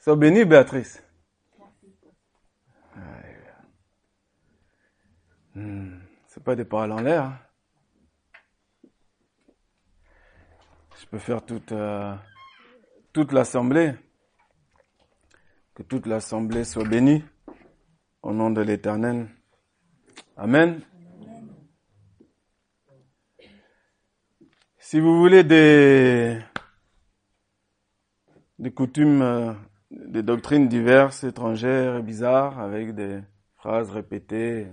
Sois bénie, Béatrice. Hmm, C'est pas des paroles en l'air. hein. Je peux faire toute, euh, toute l'assemblée. Que toute l'assemblée soit bénie au nom de l'Éternel. Amen. Si vous voulez des, des coutumes, euh, des doctrines diverses, étrangères et bizarres, avec des phrases répétées,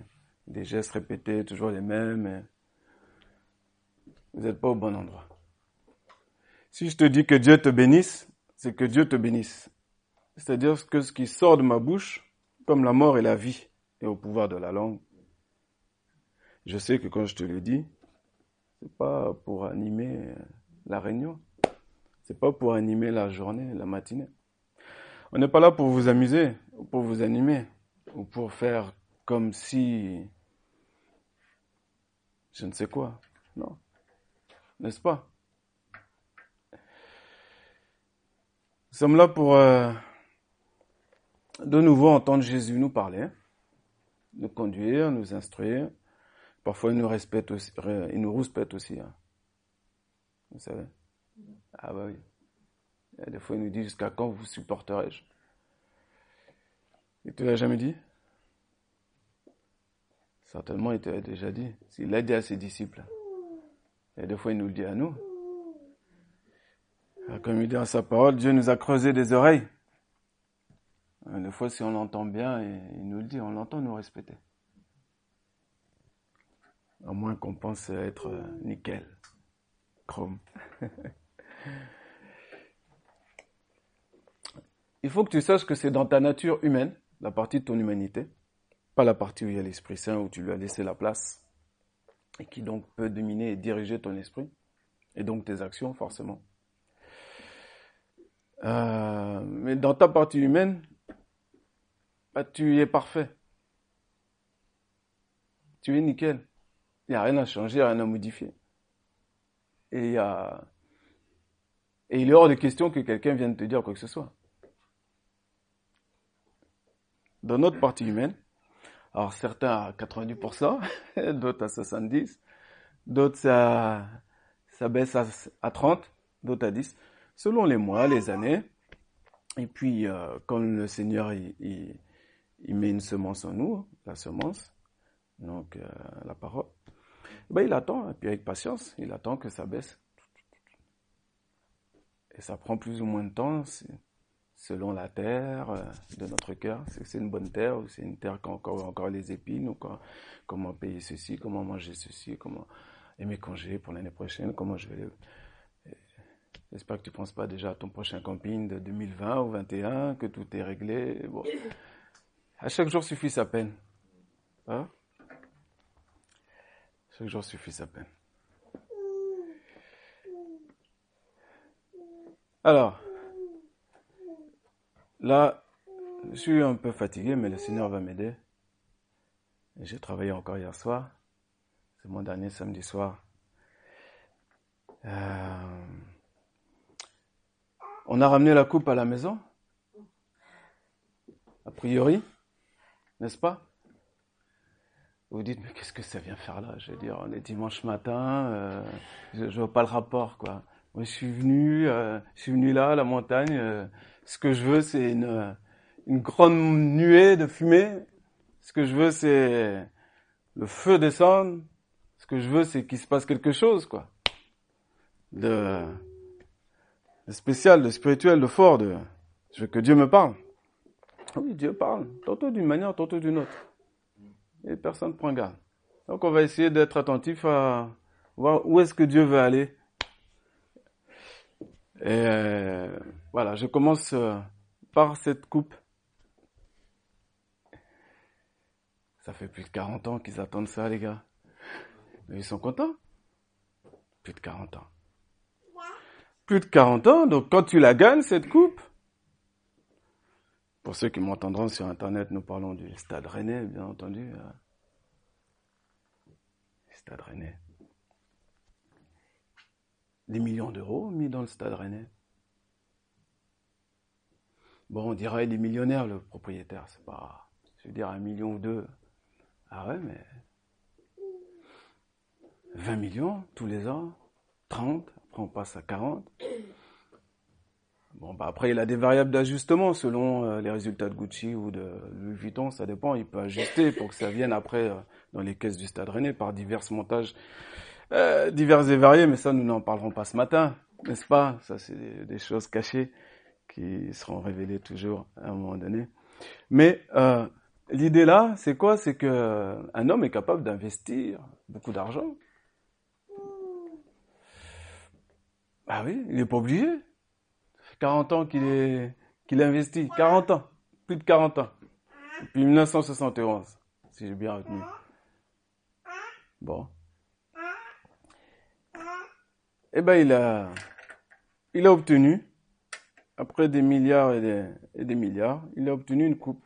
des gestes répétés, toujours les mêmes, vous n'êtes pas au bon endroit. Si je te dis que Dieu te bénisse, c'est que Dieu te bénisse. C'est-à-dire que ce qui sort de ma bouche, comme la mort et la vie, est au pouvoir de la langue. Je sais que quand je te le dis, c'est pas pour animer la réunion. C'est pas pour animer la journée, la matinée. On n'est pas là pour vous amuser, ou pour vous animer, ou pour faire comme si je ne sais quoi. Non. N'est-ce pas? Nous sommes là pour euh, de nouveau entendre Jésus nous parler, nous conduire, nous instruire. Parfois, il nous respecte aussi, il nous respecte aussi. hein. Vous savez? Ah bah oui. Des fois, il nous dit jusqu'à quand vous supporterai-je? Il te l'a jamais dit? Certainement, il te l'a déjà dit. S'il l'a dit à ses disciples. Et des fois, il nous le dit à nous. Ah, Comme il dit dans sa parole, Dieu nous a creusé des oreilles. Des fois, si on l'entend bien, il nous le dit, on l'entend nous respecter. À moins qu'on pense être euh, nickel, chrome. Il faut que tu saches que c'est dans ta nature humaine, la partie de ton humanité, pas la partie où il y a l'Esprit Saint, où tu lui as laissé la place, et qui donc peut dominer et diriger ton esprit, et donc tes actions, forcément. Euh, mais dans ta partie humaine, bah, tu es parfait. Tu es nickel. Il n'y a rien à changer, rien à modifier. Et, y a... et il est hors de question que quelqu'un vienne te dire quoi que ce soit. Dans notre partie humaine, alors certains à 90%, d'autres à 70%, d'autres ça, ça baisse à, à 30%, d'autres à 10%, selon les mois, les années. Et puis, euh, quand le Seigneur il, il, il met une semence en nous, la semence, donc euh, la parole, ben, il attend, et puis avec patience, il attend que ça baisse. Et ça prend plus ou moins de temps, selon la terre euh, de notre cœur. C'est c'est une bonne terre ou c'est une terre qui a encore, encore les épines, ou quoi- comment payer ceci, comment manger ceci, comment aimer congé pour l'année prochaine, comment je vais... les- J'espère que tu ne penses pas déjà à ton prochain camping de 2020 ou 2021, que tout est réglé. Bon. À chaque jour suffit sa peine. Hein? Chaque jour suffit sa peine. Alors, là, je suis un peu fatigué, mais le Seigneur va m'aider. J'ai travaillé encore hier soir. C'est mon dernier samedi soir. Euh, on a ramené la coupe à la maison. A priori, n'est-ce pas? Vous dites, mais qu'est-ce que ça vient faire là? Je veux dire, on est dimanche matin, euh, je, je vois pas le rapport, quoi. Moi, je suis venu, euh, je suis venu là, à la montagne. Ce que je veux, c'est une, une grande nuée de fumée. Ce que je veux, c'est le feu descendre. Ce que je veux, c'est qu'il se passe quelque chose, quoi. De, de spécial, de spirituel, de fort. De, je veux que Dieu me parle. Oui, Dieu parle, tantôt d'une manière, tantôt d'une autre. Et personne ne prend garde. Donc on va essayer d'être attentif à voir où est-ce que Dieu veut aller. Et euh, voilà, je commence euh, par cette coupe. Ça fait plus de 40 ans qu'ils attendent ça, les gars. Mais ils sont contents. Plus de 40 ans. Plus de 40 ans, donc quand tu la gagnes, cette coupe, pour ceux qui m'entendront sur Internet, nous parlons du Stade Rennais, bien entendu. euh. Stade Rennais. Des millions d'euros mis dans le Stade Rennais. Bon, on dirait il est millionnaire, le propriétaire. C'est pas, je veux dire, un million ou deux. Ah ouais, mais 20 millions tous les ans, 30, après on passe à 40. Bon, bah après, il a des variables d'ajustement selon euh, les résultats de Gucci ou de Louis Vuitton, ça dépend. Il peut ajuster pour que ça vienne après euh, dans les caisses du Stade Rennais par divers montages euh, divers et variés, mais ça, nous n'en parlerons pas ce matin, n'est-ce pas? Ça, c'est des, choses cachées qui seront révélées toujours à un moment donné. Mais euh, l'idée là, c'est quoi? C'est que un homme est capable d'investir beaucoup d'argent. Ah oui, il n'est pas obligé. 40 ans qu'il est qu'il investit, 40 ans, plus de 40 ans, depuis 1971, si j'ai bien retenu. Bon. Eh ben il a il a obtenu après des milliards et des, et des milliards, il a obtenu une coupe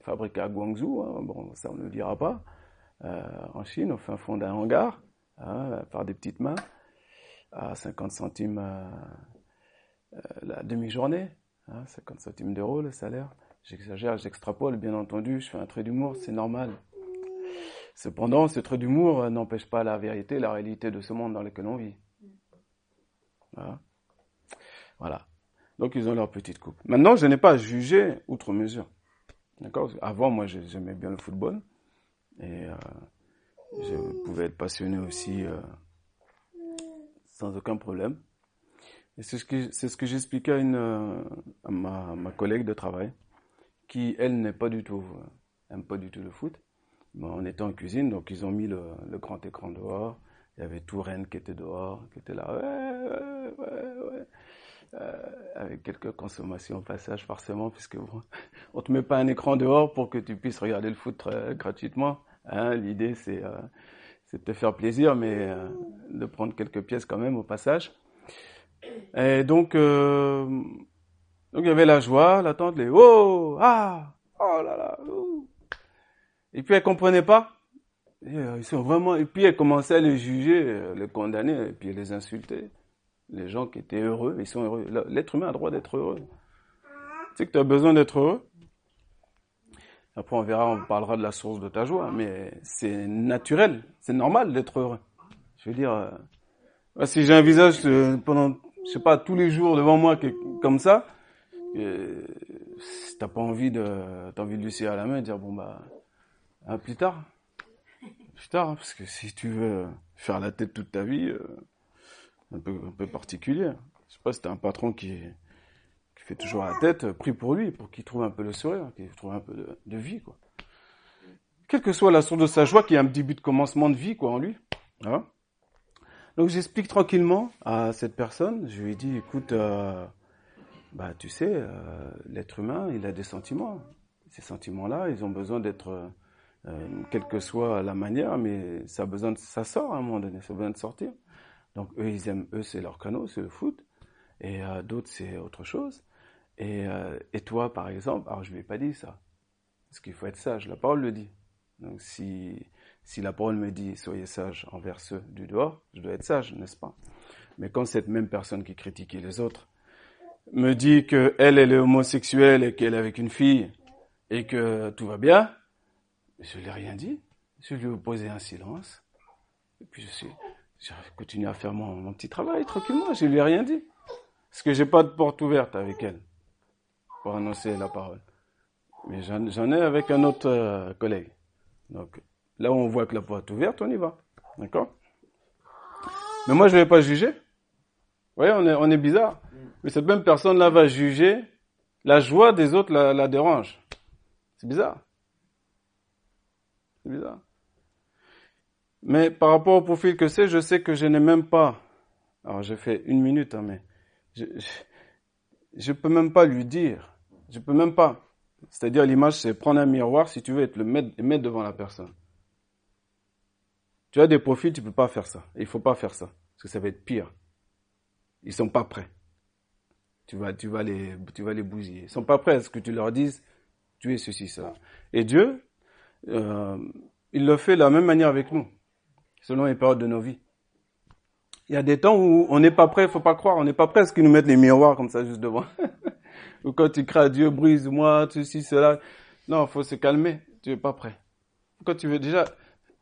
fabriquée à Guangzhou, hein, bon ça on ne le dira pas, euh, en Chine, au fin fond d'un hangar, hein, par des petites mains, à 50 centimes euh, euh, la demi-journée, hein, 50 centimes d'euros le salaire. J'exagère, j'extrapole, bien entendu, je fais un trait d'humour, c'est normal. Cependant, ce trait d'humour euh, n'empêche pas la vérité, la réalité de ce monde dans lequel on vit. Voilà. voilà. Donc ils ont leur petite coupe. Maintenant, je n'ai pas jugé outre mesure. D'accord? Avant, moi, j'aimais bien le football. Et euh, je pouvais être passionné aussi euh, sans aucun problème. Et c'est ce que, j'expliquais à, ma, collègue de travail, qui, elle, n'est pas du tout, aime pas du tout le foot. On était en cuisine, donc ils ont mis le, grand écran dehors. Il y avait tout Rennes qui était dehors, qui était là, ouais, ouais, ouais, ouais. Euh, avec quelques consommations au passage, forcément, puisque bon, on te met pas un écran dehors pour que tu puisses regarder le foot très, gratuitement. Hein, L'idée, c'est, euh, c'est de te faire plaisir, mais euh, de prendre quelques pièces quand même au passage. Et donc, euh, donc il y avait la joie, l'attente, les oh, ah, oh là là. Et puis elle comprenait pas. Et, euh, ils sont vraiment. Et puis elle commençait à les juger, euh, les condamner, et puis les insulter. Les gens qui étaient heureux, ils sont heureux. L'être humain a le droit d'être heureux. Tu sais que tu as besoin d'être heureux. Après, on verra, on parlera de la source de ta joie, mais c'est naturel, c'est normal d'être heureux. Je veux dire, euh, si j'ai un visage pendant je sais pas, tous les jours devant moi comme ça, t'as pas envie de, t'as envie de lui serrer à la main et dire bon bah, à plus tard, plus tard, parce que si tu veux faire la tête toute ta vie, euh, un peu, un peu particulier. Je sais pas si t'as un patron qui, fait toujours la tête, pris pour lui, pour qu'il trouve un peu le sourire, qu'il trouve un peu de, vie. Quelle que soit la source de sa joie, qu'il y a un début de commencement de vie, quoi, en lui. Donc j'explique tranquillement à cette personne, je lui dis, écoute, euh, bah tu sais, euh, l'être humain, il a des sentiments. Ces sentiments-là, ils ont besoin d'être, euh, quelle que soit la manière, mais ça a besoin de, ça sort à un moment donné, ça a besoin de sortir. Donc eux, ils aiment, eux, c'est leur canot, c'est le foot, et euh, d'autres, c'est autre chose. Et, euh, et toi, par exemple, alors je lui ai pas dit ça, parce qu'il faut être sage, la parole le dit. Donc si si la parole me dit soyez sage envers ceux du dehors, je dois être sage, n'est-ce pas? Mais quand cette même personne qui critiquait les autres me dit que elle, elle est homosexuelle et qu'elle est avec une fille et que tout va bien, je lui ai rien dit. Je lui ai opposé un silence. Et puis je suis, j'ai continué à faire mon, petit travail tranquillement. Je lui ai rien dit. Parce que j'ai pas de porte ouverte avec elle pour annoncer la parole. Mais j'en ai avec un autre euh, collègue. Donc, Là où on voit que la porte est ouverte, on y va. D'accord? Mais moi, je ne vais pas juger. Vous voyez, on est, on est bizarre. Mais cette même personne-là va juger. La joie des autres la, la dérange. C'est bizarre. C'est bizarre. Mais par rapport au profil que c'est, je sais que je n'ai même pas. Alors, j'ai fait une minute, hein, mais je, je, peux même pas lui dire. Je peux même pas. C'est-à-dire, l'image, c'est prendre un miroir, si tu veux, et te le mettre, mettre devant la personne. Tu as des profils, tu peux pas faire ça. Il faut pas faire ça. Parce que ça va être pire. Ils sont pas prêts. Tu vas, tu vas les, tu vas les bousiller. Ils sont pas prêts à ce que tu leur dises, tu es ceci, ça. Et Dieu, euh, il le fait de la même manière avec nous. Selon les périodes de nos vies. Il y a des temps où on n'est pas prêt, faut pas croire, on n'est pas prêt à ce qu'ils nous mettent les miroirs comme ça juste devant. Ou quand tu cries à Dieu, brise-moi, ceci, cela. Non, faut se calmer. Tu es pas prêt. Quand tu veux déjà,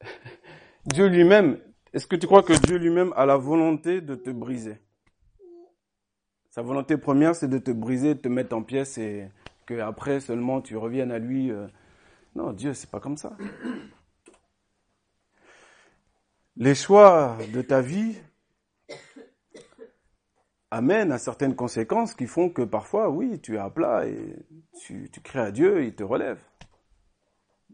Dieu lui-même, est-ce que tu crois que Dieu lui-même a la volonté de te briser? Sa volonté première, c'est de te briser, de te mettre en pièces et que après seulement tu reviennes à lui. Euh. Non, Dieu, c'est pas comme ça. Les choix de ta vie amènent à certaines conséquences qui font que parfois, oui, tu es à plat et tu, crées à Dieu, il te relève.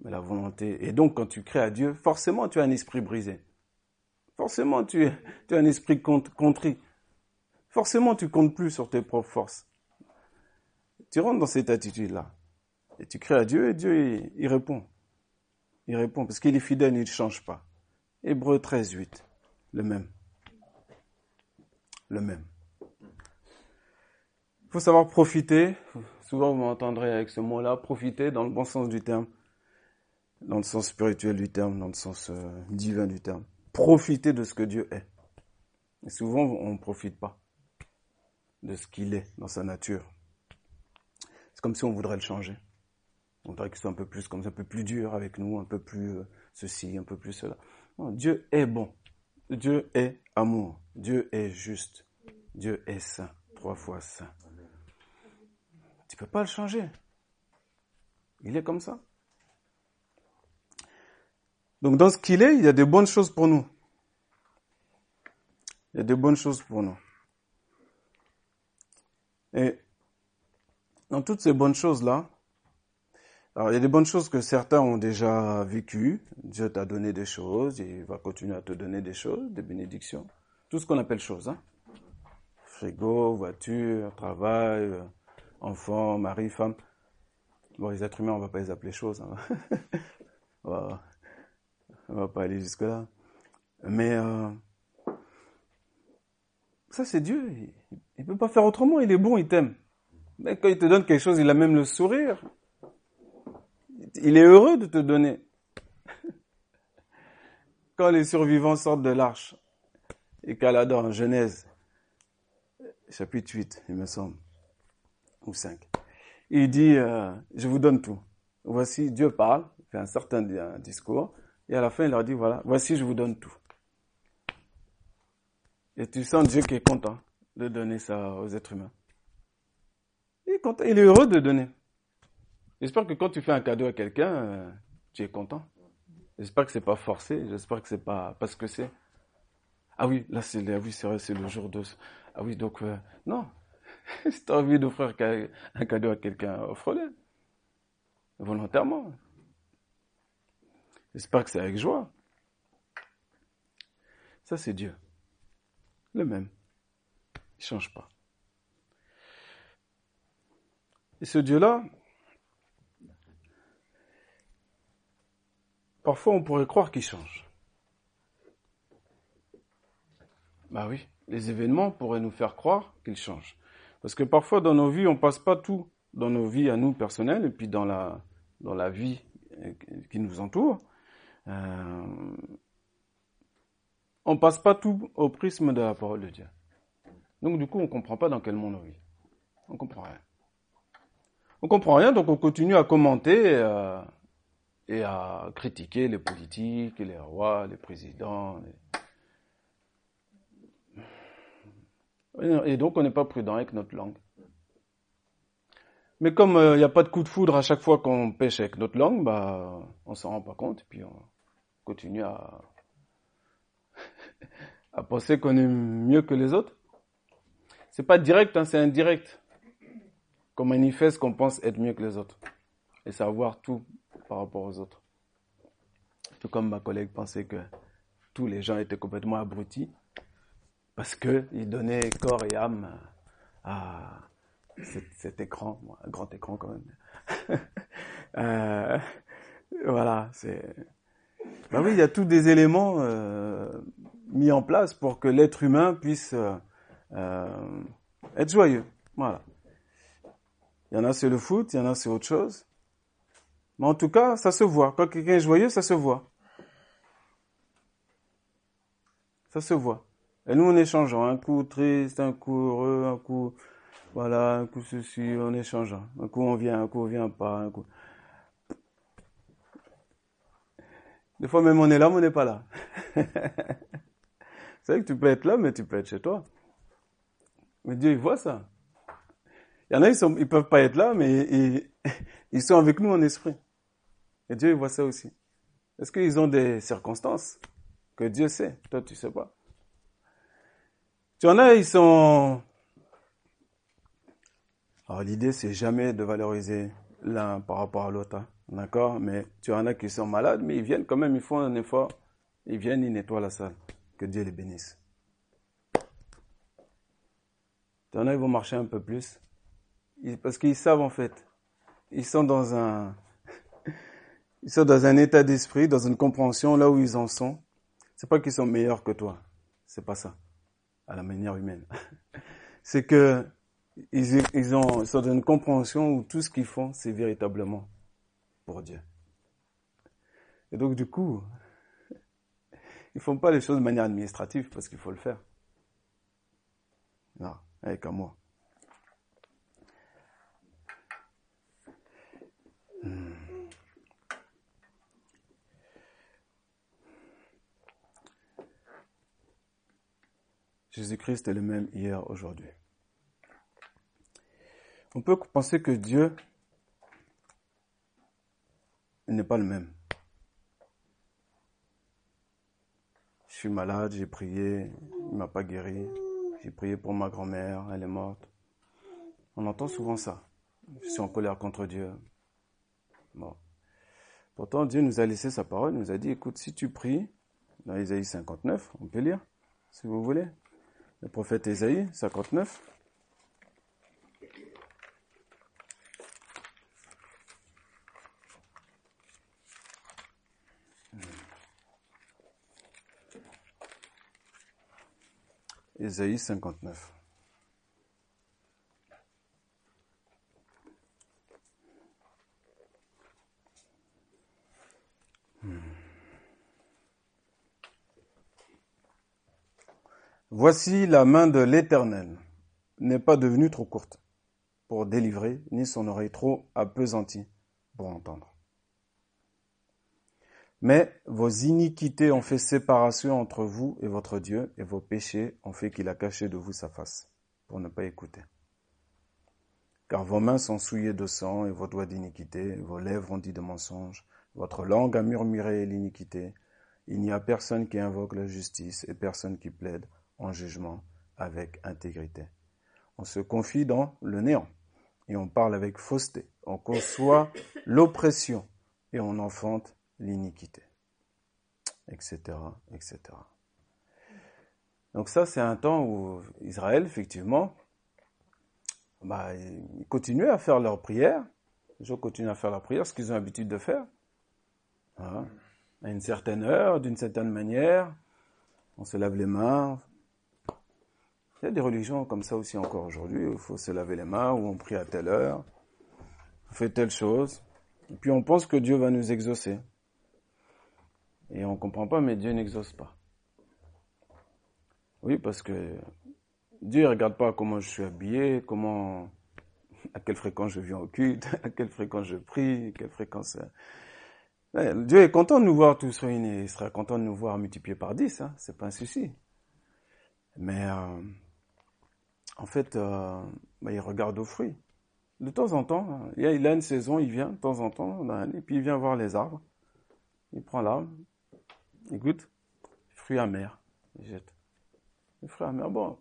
Mais la volonté. Et donc, quand tu crées à Dieu, forcément, tu as un esprit brisé. Forcément, tu, tu as un esprit contrit. Forcément, tu comptes plus sur tes propres forces. Tu rentres dans cette attitude-là. Et tu crées à Dieu et Dieu, il, répond. Il répond parce qu'il est fidèle, il ne change pas. Hébreu 13, 8. Le même. Le même. Il faut savoir profiter. Souvent, vous m'entendrez avec ce mot-là, profiter dans le bon sens du terme, dans le sens spirituel du terme, dans le sens euh, divin du terme. Profiter de ce que Dieu est. Et souvent, on ne profite pas de ce qu'il est dans sa nature. C'est comme si on voudrait le changer. On voudrait qu'il soit un peu plus comme ça, un peu plus dur avec nous, un peu plus euh, ceci, un peu plus cela. Dieu est bon. Dieu est amour. Dieu est juste. Dieu est saint. Trois fois saint. Tu peux pas le changer. Il est comme ça. Donc dans ce qu'il est, il y a des bonnes choses pour nous. Il y a des bonnes choses pour nous. Et dans toutes ces bonnes choses-là, alors il y a des bonnes choses que certains ont déjà vécues. Dieu t'a donné des choses, il va continuer à te donner des choses, des bénédictions. Tout ce qu'on appelle choses. Hein. Frigo, voiture, travail, euh, enfant, mari, femme. Bon, les êtres humains, on va pas les appeler choses. Hein. on, va pas aller jusque-là. Mais euh, ça, c'est Dieu. Il ne peut pas faire autrement. Il est bon, il t'aime. Mais quand il te donne quelque chose, il a même le sourire. Il est heureux de te donner. Quand les survivants sortent de l'arche, et qu'Aladin en Genèse, chapitre 8, il me semble, ou 5, il dit, euh, je vous donne tout. Voici, Dieu parle, fait un certain discours, et à la fin, il leur dit, voilà, voici, je vous donne tout. Et tu sens Dieu qui est content de donner ça aux êtres humains. Il est content, il est heureux de donner. J'espère que quand tu fais un cadeau à quelqu'un, euh, tu es content. J'espère que c'est pas forcé, j'espère que c'est pas parce que c'est. Ah oui, là c'est ah le jour de. Ah oui, donc euh, non. si tu as envie d'offrir un cadeau à quelqu'un, offre-le. Volontairement. J'espère que c'est avec joie. Ça c'est Dieu le même. Il ne change pas. Et ce Dieu-là, parfois on pourrait croire qu'il change. Bah oui, les événements pourraient nous faire croire qu'il change. Parce que parfois dans nos vies, on passe pas tout dans nos vies à nous personnelles et puis dans la, dans la vie qui nous entoure. Euh, on passe pas tout au prisme de la parole de Dieu. Donc du coup, on comprend pas dans quel monde on vit. On comprend rien. On comprend rien, donc on continue à commenter euh, et à critiquer les politiques, les rois, les présidents. Et donc on n'est pas prudent avec notre langue. Mais comme il euh, n'y a pas de coup de foudre à chaque fois qu'on pêche avec notre langue, bah, on s'en rend pas compte et puis on continue à penser qu'on est mieux que les autres. C'est pas direct, hein, c'est indirect. Qu'on manifeste qu'on pense être mieux que les autres. Et savoir tout par rapport aux autres. Tout comme ma collègue pensait que tous les gens étaient complètement abrutis parce qu'ils donnaient corps et âme à cet, écran, un grand écran quand même. euh, voilà, c'est. Ben oui, il y a tous des éléments euh, mis en place pour que l'être humain puisse euh, être joyeux. Voilà. Il y en a c'est le foot, il y en a c'est autre chose. Mais en tout cas, ça se voit. Quand quelqu'un est joyeux, ça se voit. Ça se voit. Et nous, on échange un coup triste, un coup heureux, un coup Voilà, un coup ceci, on échange. Un coup on vient, un coup on vient pas. Un coup... Des fois même on est là, mais on n'est pas là. C'est vrai que tu peux être là, mais tu peux être chez toi. Mais Dieu, il voit ça. Il y en a, ils ne peuvent pas être là, mais ils, ils sont avec nous en esprit. Et Dieu, il voit ça aussi. Est-ce qu'ils ont des circonstances que Dieu sait? Toi, tu sais pas. Tu en as, ils sont... Alors l'idée, c'est jamais de valoriser l'un par rapport à l'autre. Hein. D'accord? Mais tu en as qui sont malades, mais ils viennent quand même, ils font un effort. Ils viennent, ils nettoient la salle. Que Dieu les bénisse. Tu en as, ils vont marcher un peu plus. Parce qu'ils savent en fait. Ils sont dans un, ils sont dans un état d'esprit, dans une compréhension là où ils en sont. C'est pas qu'ils sont meilleurs que toi. C'est pas ça. À la manière humaine. C'est que ils, ils, ont, ils sont dans une compréhension où tout ce qu'ils font, c'est véritablement pour Dieu. Et donc, du coup, ils font pas les choses de manière administrative parce qu'il faut le faire. Non, avec amour. Hmm. Jésus-Christ est le même hier, aujourd'hui. On peut penser que Dieu n'est pas le même. Je suis malade, j'ai prié, il m'a pas guéri. J'ai prié pour ma grand-mère, elle est morte. On entend souvent ça. Je suis en colère contre Dieu. Bon. Pourtant, Dieu nous a laissé sa parole, nous a dit, écoute, si tu pries, dans Isaïe 59, on peut lire, si vous voulez. Le prophète Isaïe 59. Isaïe 59. Voici la main de l'Éternel n'est pas devenue trop courte pour délivrer, ni son oreille trop appesantie pour entendre. Mais vos iniquités ont fait séparation entre vous et votre Dieu, et vos péchés ont fait qu'il a caché de vous sa face, pour ne pas écouter. Car vos mains sont souillées de sang, et vos doigts d'iniquité, vos lèvres ont dit de mensonges, votre langue a murmuré l'iniquité. Il n'y a personne qui invoque la justice, et personne qui plaide en jugement avec intégrité. On se confie dans le néant, et on parle avec fausseté. On conçoit l'oppression, et on enfante l'iniquité, etc., etc. Donc ça, c'est un temps où Israël, effectivement, bah, ils continuaient à faire leur prière. Les gens continuent à faire leur prière, ce qu'ils ont l'habitude de faire. À une certaine heure, d'une certaine manière, on se lave les mains. Il y a des religions comme ça aussi encore aujourd'hui, où il faut se laver les mains, où on prie à telle heure, on fait telle chose. Et puis on pense que Dieu va nous exaucer. Et on ne comprend pas, mais Dieu n'exauce pas. Oui, parce que Dieu ne regarde pas comment je suis habillé, comment, à quelle fréquence je viens au culte, à quelle fréquence je prie, quelle fréquence. Euh, Dieu est content de nous voir tous réunis. Il sera content de nous voir multipliés par dix, hein, c'est pas un souci. Mais euh, en fait, euh, bah, il regarde aux fruits. De temps en temps, il, a, il une saison, il vient de temps en temps, et puis il vient voir les arbres. Il prend l'arbre, Écoute, fruits amers. Il jette. Les fruits amers, bon.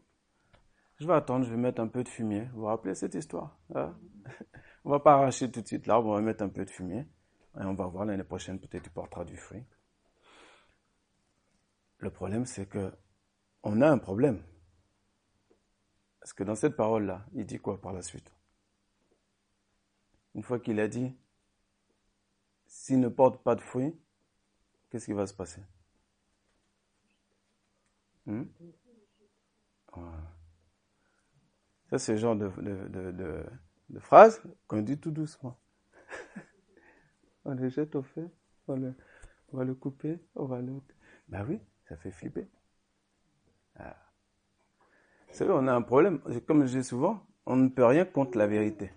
Je vais attendre, je vais mettre un peu de fumier. Vous vous rappelez cette histoire hein? On va pas arracher tout de suite l'arbre, on va mettre un peu de fumier. Et on va voir l'année prochaine, peut-être tu porteras du fruit. Le problème, c'est que on a un problème. Parce que dans cette parole-là, il dit quoi par la suite? Une fois qu'il a dit, s'il ne porte pas de fruit, qu'est-ce qui va se passer? Hmm? Ça, c'est le genre de phrase qu'on dit tout doucement. on le jette au feu, on, le, on va le couper, on va le... Ben oui, ça fait flipper. Ah. Vous savez, on a un problème. Comme je dis souvent, on ne peut rien contre la vérité.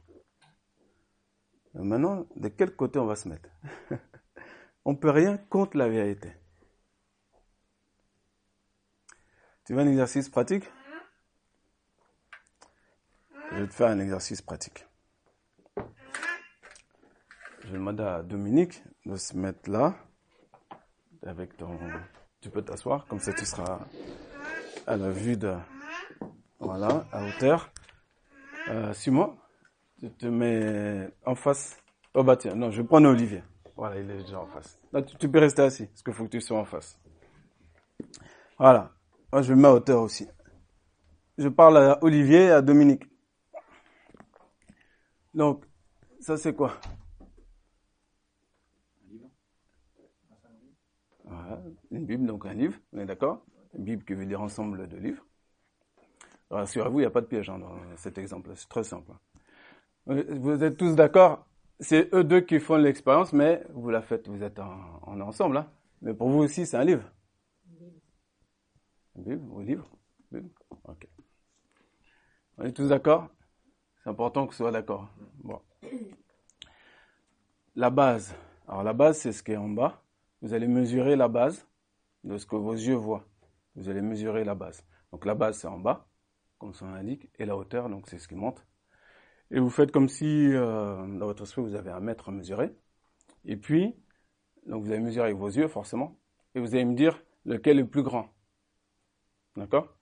maintenant, de quel côté on va se mettre? On ne peut rien contre la vérité. Tu veux un exercice pratique? Je vais te faire un exercice pratique. Je vais demander à Dominique de se mettre là, avec ton. Tu peux t'asseoir, comme ça tu seras à la vue de. Voilà, à hauteur. Euh, Simon, tu te mets en face. Oh bah tiens, non, je vais prendre Olivier. Voilà, il est déjà en face. Là, tu, peux rester assis, parce qu'il faut que tu sois en face. Voilà. Moi, je me mets à hauteur aussi. Je parle à Olivier et à Dominique. Donc, ça c'est quoi? Une Bible, donc un livre, on est d'accord? Une Bible qui veut dire ensemble de livres. Rassurez-vous, il n'y a pas de piège hein, dans cet exemple, c'est très simple. Vous êtes tous d'accord C'est eux deux qui font l'expérience, mais vous la faites, vous êtes en, ensemble. Hein. Mais pour vous aussi, c'est un livre. Une Bible ou livre Ok. On est tous d'accord? C'est important que ce soit d'accord. Bon. La base. Alors la base, c'est ce qui est en bas. Vous allez mesurer la base de ce que vos yeux voient. Vous allez mesurer la base. Donc la base, c'est en bas, comme son indique, et la hauteur, donc c'est ce qui monte. Et vous faites comme si, euh, dans votre esprit, vous avez un mètre à mesurer. Et puis, donc vous allez mesurer avec vos yeux, forcément, et vous allez me dire lequel est le plus grand. D'accord?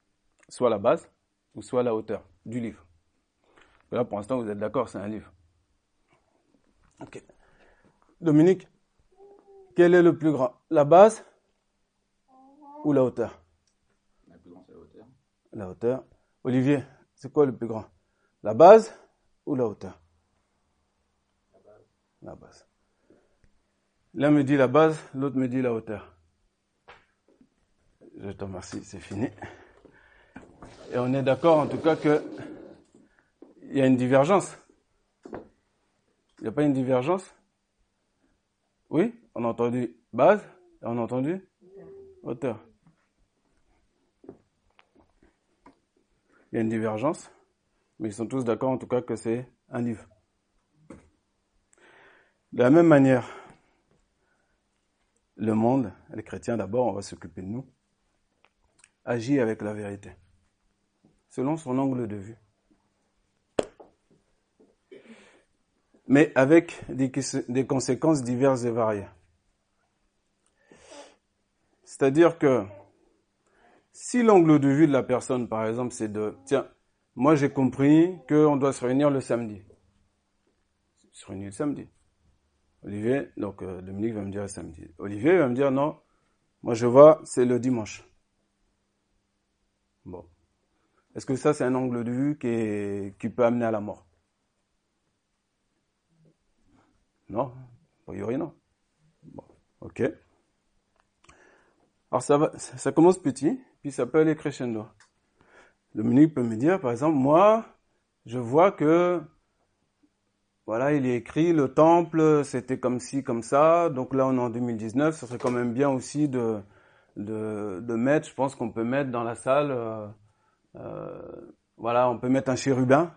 Soit la base, ou soit la hauteur du livre. là, pour l'instant, vous êtes d'accord, c'est un livre. Ok. Dominique, quel est le plus grand? La base ou la hauteur? La plus grande, c'est la hauteur. La hauteur. Olivier, c'est quoi le plus grand? La base ou la hauteur? La base. La base. L'un me dit la base, l'autre me dit la hauteur. Je te remercie, c'est fini. Et on est d'accord en tout cas que il y a une divergence. Il n'y a pas une divergence? Oui? On a entendu base et on a entendu hauteur. Il y a une divergence, mais ils sont tous d'accord en tout cas que c'est un livre. De la même manière, le monde, les chrétiens d'abord, on va s'occuper de nous, agit avec la vérité, selon son angle de vue. Mais avec des, conséquences diverses et variées. C'est-à-dire que si l'angle de vue de la personne, par exemple, c'est de, tiens, moi j'ai compris qu'on doit se réunir le samedi. Se réunir le samedi. Olivier, donc euh, Dominique va me dire le samedi. Olivier va me dire non, moi je vois, c'est le dimanche. Bon. Est-ce que ça c'est un angle de vue qui, qui peut amener à la mort? Non, a priori non. Bon, ok. Alors ça, va, ça commence petit, puis ça peut aller crescendo. Dominique peut me dire, par exemple, moi, je vois que, voilà, il est écrit, le temple, c'était comme ci, comme ça, donc là on est en 2019, ce serait quand même bien aussi de, de, mettre, je pense qu'on peut mettre dans la salle, euh, euh, voilà, on peut mettre un chérubin.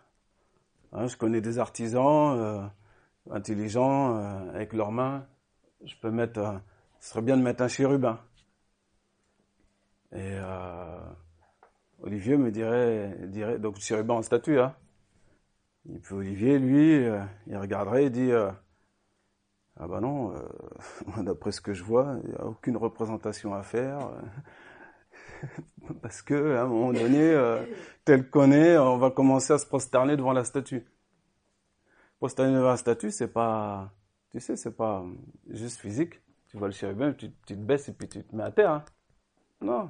Hein, je connais des artisans euh, intelligents avec leurs mains. Je peux mettre, ce serait bien de mettre un chérubin. Et euh, Olivier me dirait, dirait donc chérubin en statue, hein. Et puis Olivier, lui, euh, il regarderait et dit euh, Ah ben non, d'après ce que je vois, il n'y a aucune représentation à faire. Parce que à un moment donné, tel qu'on est, on va commencer à se prosterner devant la statue. Prosterner devant la statue, c'est pas, tu sais, c'est pas juste physique. Tu vois le chérubin, tu, tu, te baisses et puis tu te mets à terre. Hein. Non,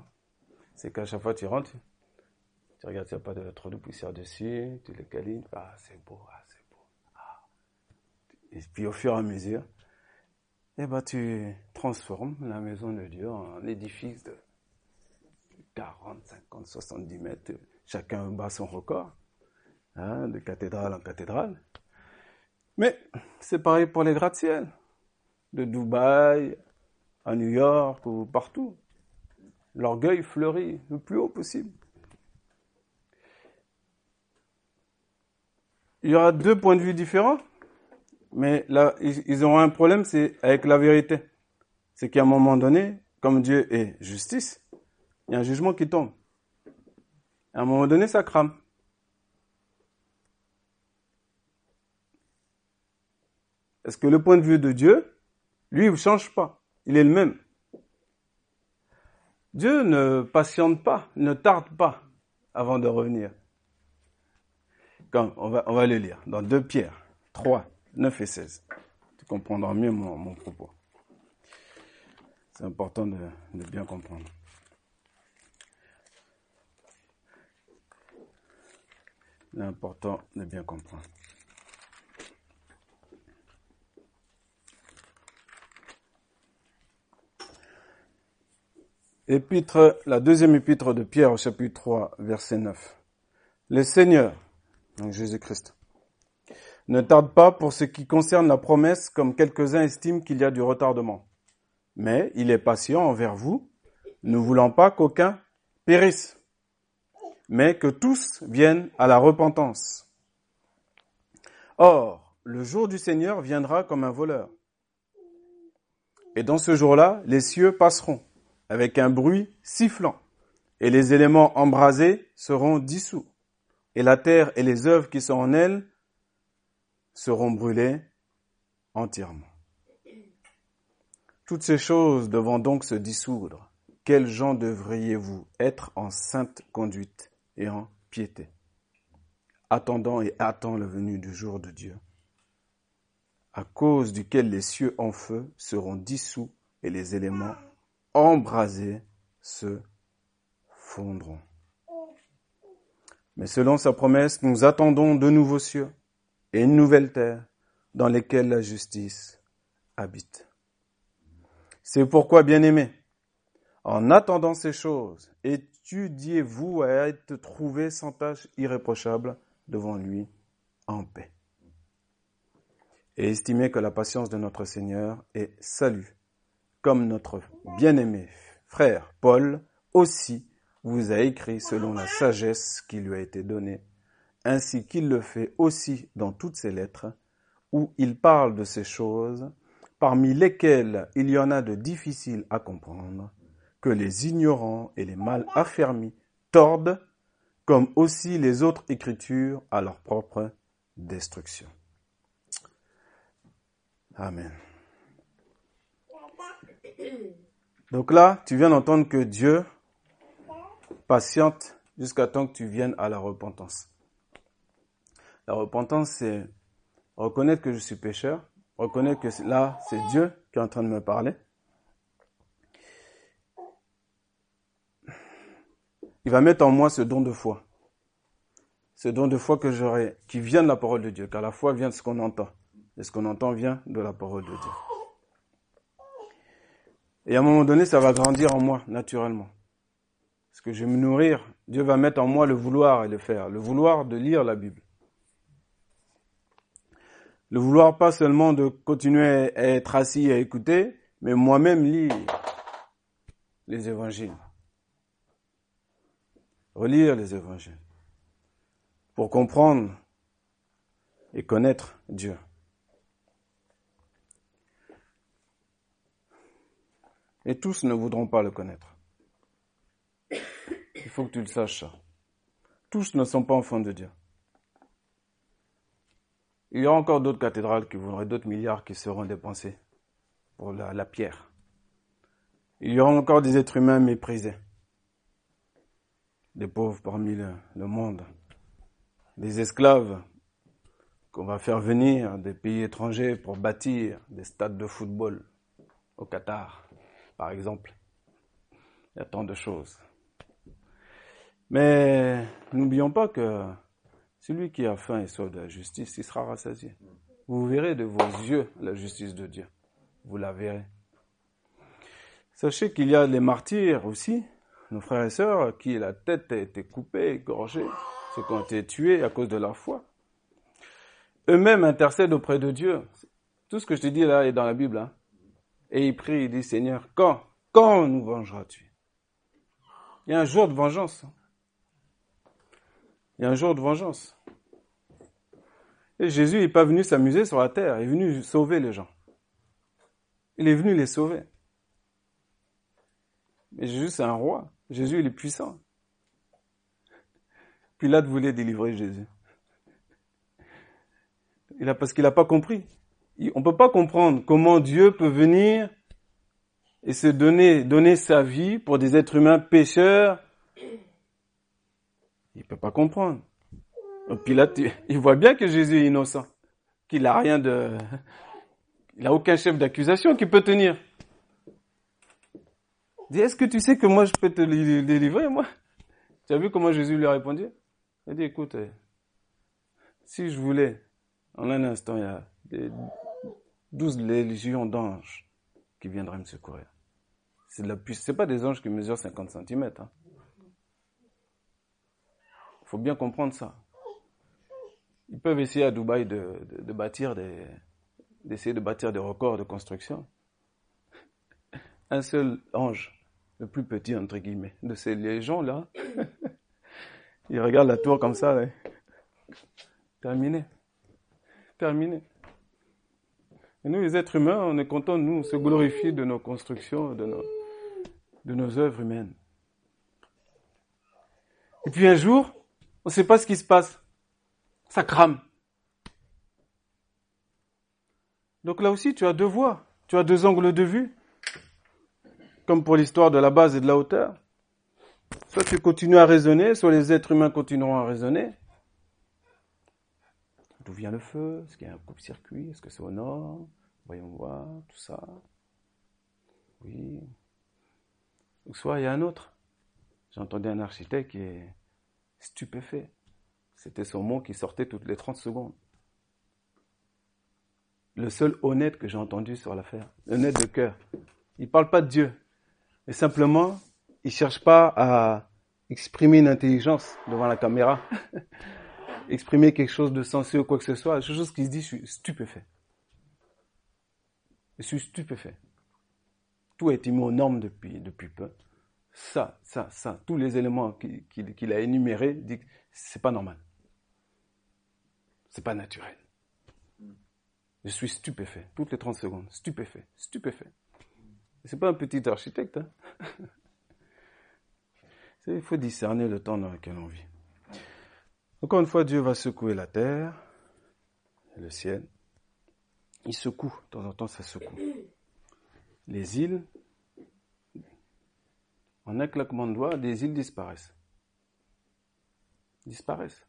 c'est qu'à chaque fois tu rentres, tu regardes s'il n'y a pas de, trop de poussière dessus, tu le câlines, ah c'est beau, ah c'est beau. Ah. Et puis au fur et à mesure, eh ben, tu transformes la maison de Dieu en édifice de 40, 50, 70 mètres. Chacun bat son record, hein, de cathédrale en cathédrale. Mais c'est pareil pour les gratte-ciel, de Dubaï à New York ou partout. L'orgueil fleurit le plus haut possible. il y aura deux points de vue différents, mais là, ils, auront un problème, c'est avec la vérité. C'est qu'à un moment donné, comme Dieu est justice, il y a un jugement qui tombe. À un moment donné, ça crame. Est-ce que le point de vue de Dieu, lui, ne change pas? Il est le même. Dieu ne patiente pas, ne tarde pas avant de revenir. Comme on va, on va le lire dans 2 Pierre 3, 9 et 16. Tu comprendras mieux mon, mon propos. C'est important de, de bien comprendre. C'est important de bien comprendre. Épître, la deuxième épître de Pierre au chapitre 3, verset 9. Le Seigneur, donc Jésus-Christ, ne tarde pas pour ce qui concerne la promesse comme quelques-uns estiment qu'il y a du retardement. Mais il est patient envers vous, ne voulant pas qu'aucun périsse, mais que tous viennent à la repentance. Or, le jour du Seigneur viendra comme un voleur. Et dans ce jour-là, les cieux passeront avec un bruit sifflant, et les éléments embrasés seront dissous, et la terre et les œuvres qui sont en elle seront brûlées entièrement. Toutes ces choses devant donc se dissoudre, quels gens devriez-vous être en sainte conduite et en piété, attendant et attend le venu du jour de Dieu, à cause duquel les cieux en feu seront dissous et les éléments embrasés se fondront. Mais selon sa promesse, nous attendons de nouveaux cieux et une nouvelle terre dans lesquelles la justice habite. C'est pourquoi, bien-aimés, en attendant ces choses, étudiez-vous à être trouvés sans tâche irréprochable devant lui en paix. Et estimez que la patience de notre Seigneur est salut comme notre bien-aimé frère Paul aussi vous a écrit selon la sagesse qui lui a été donnée, ainsi qu'il le fait aussi dans toutes ses lettres, où il parle de ces choses, parmi lesquelles il y en a de difficiles à comprendre, que les ignorants et les mal affermis tordent, comme aussi les autres écritures à leur propre destruction. Amen. Donc là, tu viens d'entendre que Dieu patiente jusqu'à temps que tu viennes à la repentance. La repentance, c'est reconnaître que je suis pécheur, reconnaître que là, c'est Dieu qui est en train de me parler. Il va mettre en moi ce don de foi. Ce don de foi que j'aurai, qui vient de la parole de Dieu, car la foi vient de ce qu'on entend. Et ce qu'on entend vient de la parole de Dieu. Et à un moment donné, ça va grandir en moi, naturellement. Parce que je vais me nourrir. Dieu va mettre en moi le vouloir et le faire. Le vouloir de lire la Bible. Le vouloir pas seulement de continuer à être assis et à écouter, mais moi-même lire les évangiles. Relire les évangiles. Pour comprendre et connaître Dieu. Et tous ne voudront pas le connaître. Il faut que tu le saches. Tous ne sont pas enfants de Dieu. Il y aura encore d'autres cathédrales qui voudraient d'autres milliards qui seront dépensés pour la, la, pierre. Il y aura encore des êtres humains méprisés. Des pauvres parmi le, le monde. Des esclaves qu'on va faire venir des pays étrangers pour bâtir des stades de football au Qatar par exemple. Il y a tant de choses. Mais n'oublions pas que celui qui a faim et soif de la justice, il sera rassasié. Vous verrez de vos yeux la justice de Dieu. Vous la verrez. Sachez qu'il y a les martyrs aussi, nos frères et sœurs, qui la tête a été coupée, égorgée, ceux qui ont été tués à cause de leur foi. Eux-mêmes intercèdent auprès de Dieu. Tout ce que je te dis là est dans la Bible. Hein. Et il prie, il dit, Seigneur, quand, quand nous vengeras-tu? Il y a un jour de vengeance. Il y a un jour de vengeance. Et Jésus n'est pas venu s'amuser sur la terre, il est venu sauver les gens. Il est venu les sauver. Mais Jésus, c'est un roi. Jésus, il est puissant. Pilate voulait délivrer Jésus. Il a, parce qu'il n'a pas compris. On ne peut pas comprendre comment Dieu peut venir et se donner, donner sa vie pour des êtres humains pécheurs. Il ne peut pas comprendre. Pilate, il voit bien que Jésus est innocent, qu'il n'a rien de, il n'a aucun chef d'accusation qui peut tenir. Il dit, est-ce que tu sais que moi je peux te délivrer, moi? Tu as vu comment Jésus lui a répondu? Il a dit, écoute, si je voulais, en un instant, il y a des douze légions d'anges qui viendraient me secourir. C'est de la puissance. Pas des anges qui mesurent 50 cm. Hein. Faut bien comprendre ça. Ils peuvent essayer à Dubaï de, de, bâtir des, d'essayer de bâtir des records de construction. Un seul ange, le plus petit entre guillemets, de ces légions-là, il regarde la tour comme ça. Terminé. Terminé. Et nous, les êtres humains, on est contents, nous, se glorifier de nos constructions, de nos, de nos œuvres humaines. Et puis un jour, on ne sait pas ce qui se passe. Ça crame. Donc là aussi, tu as deux voies, tu as deux angles de vue, comme pour l'histoire de la base et de la hauteur. Soit tu continues à raisonner, soit les êtres humains continueront à raisonner. D'où vient le feu Est-ce qu'il y a un coupe-circuit Est-ce que c'est au nord Voyons voir, tout ça. Oui. Ou soit il y a un autre. J'entendais un architecte qui est stupéfait. C'était son mot qui sortait toutes les 30 secondes. Le seul honnête que j'ai entendu sur l'affaire. Honnête de cœur. Il parle pas de Dieu. Mais simplement, il cherche pas à exprimer une intelligence devant la caméra. exprimer quelque chose de sensé ou quoi que ce soit. La chose qu'il se dit, je suis stupéfait. Je suis stupéfait. Tout a été mis aux depuis, depuis peu. Ça, ça, ça, tous les éléments qu'il a énumérés, dit c'est pas normal. C'est pas naturel. Je suis stupéfait, toutes les 30 secondes. Stupéfait, stupéfait. C'est pas un petit architecte. Hein? Il faut discerner le temps dans lequel on vit. Encore une fois, Dieu va secouer la terre, le ciel. Il secoue, de temps en temps, ça secoue. Les îles, en un claquement de doigts, des îles disparaissent. Disparaissent.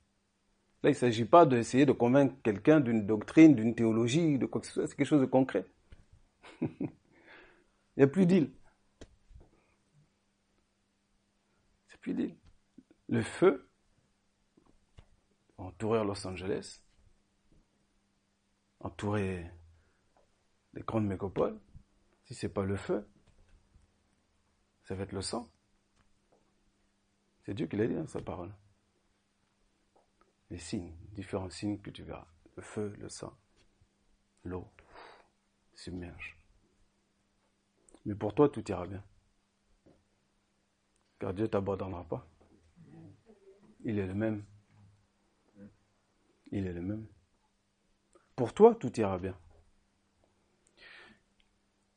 Là, il ne s'agit pas d'essayer de convaincre quelqu'un d'une doctrine, d'une théologie, de quoi que ce soit. C'est quelque chose de concret. il n'y a plus d'îles. C'est plus d'îles. Le feu entourer Los Angeles, entourer les grandes mégapoles, si c'est pas le feu, ça va être le sang. C'est Dieu qui l'a dit dans sa parole. Les signes, différents signes que tu verras. Le feu, le sang, l'eau, submerge. Mais pour toi, tout ira bien. Car Dieu t'abandonnera pas. Il est le même il est le même. Pour toi, tout ira bien.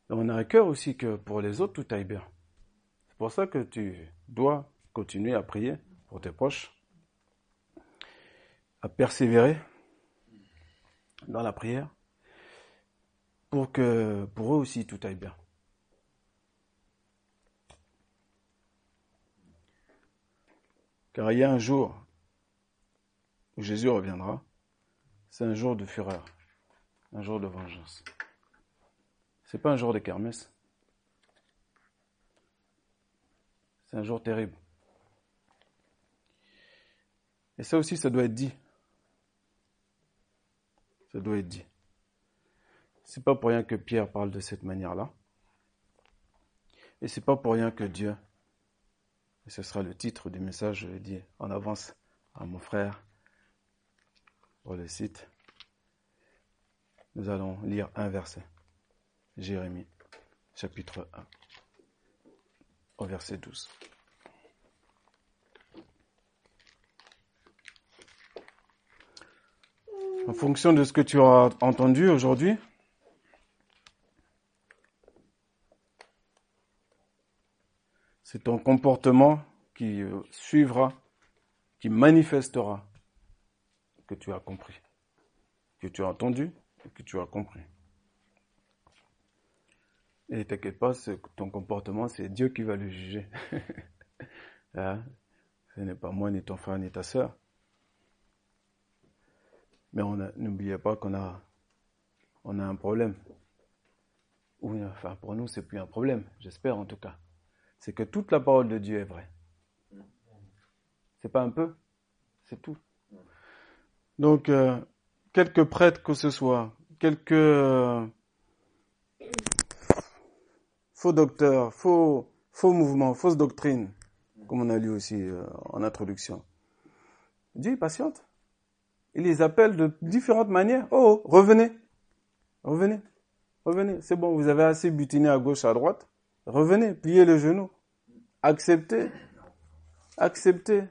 on a un cœur aussi que pour les autres, tout aille bien. C'est pour ça que tu dois continuer à prier pour tes proches, à persévérer dans la prière, pour que pour eux aussi tout aille bien. Car il y a un jour où Jésus reviendra c'est un jour de fureur, un jour de vengeance. C'est pas un jour de kermesse. C'est un jour terrible. Et ça aussi, ça doit être dit. Ça doit être dit. C'est pas pour rien que Pierre parle de cette manière-là. Et c'est pas pour rien que Dieu, et ce sera le titre du message, je l'ai dit en avance à mon frère pour le site, nous allons lire un verset. Jérémie, chapitre 1, au verset 12. en fonction de ce que tu as entendu aujourd'hui, c'est ton comportement qui euh, suivra, qui manifestera que tu as compris, que tu as entendu et que tu as compris. Et t'inquiète pas, ton comportement, c'est Dieu qui va le juger. hein? Ce n'est pas moi, ni ton frère, ni ta sœur. Mais n'oubliez pas qu'on a, on a un problème. Enfin, pour nous, c'est plus un problème, j'espère en tout cas. C'est que toute la parole de Dieu est vraie. C'est pas un peu, c'est tout. Donc, euh, quelques prêtres que ce soit, quelques euh, faux docteurs, faux, faux mouvements, fausses doctrines, comme on a lu aussi euh, en introduction. Dieu patiente. Il les appelle de différentes manières. Oh, revenez, revenez, revenez. C'est bon, vous avez assez butiné à gauche, à droite. Revenez, pliez le genou. Acceptez, acceptez,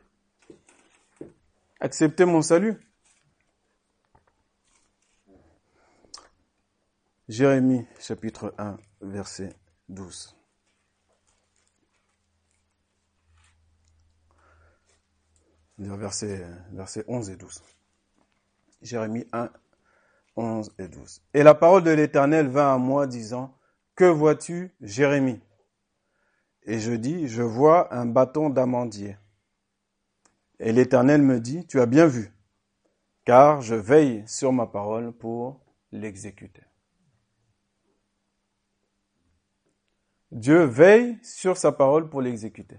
acceptez mon salut. Jérémie chapitre 1 verset 12. Verset, verset 11 et 12. Jérémie 1, 11 et 12. Et la parole de l'Éternel vint à moi disant, Que vois-tu, Jérémie? Et je dis, Je vois un bâton d'amandier. Et l'Éternel me dit, Tu as bien vu, car je veille sur ma parole pour l'exécuter. Dieu veille sur sa parole pour l'exécuter.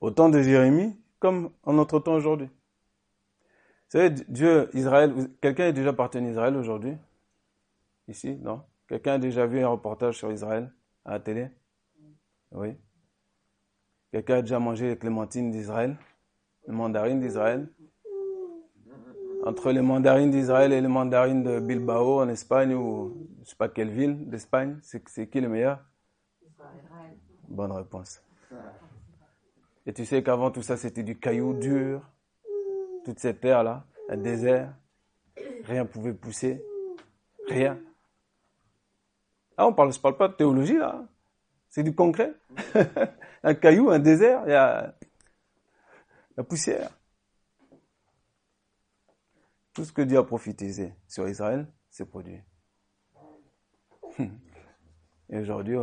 Au temps de Jérémie, comme en notre temps aujourd'hui. Vous savez, Dieu, Israël, quelqu'un est déjà parti en Israël aujourd'hui? Ici, non? Quelqu'un a déjà vu un reportage sur Israël à la télé? Oui. Quelqu'un a déjà mangé les clémentines d'Israël? Les mandarines d'Israël? Entre les mandarines d'Israël et les mandarines de Bilbao en Espagne ou je sais pas quelle ville d'Espagne, c'est qui le meilleur? Bonne réponse. Et tu sais qu'avant tout ça, c'était du caillou dur. Toute cette terre-là, un désert. Rien ne pouvait pousser. Rien. Ah, on parle, je parle pas de théologie, là. C'est du concret. un caillou, un désert, il y a la poussière. Tout ce que Dieu a prophétisé sur Israël, c'est produit. Et aujourd'hui,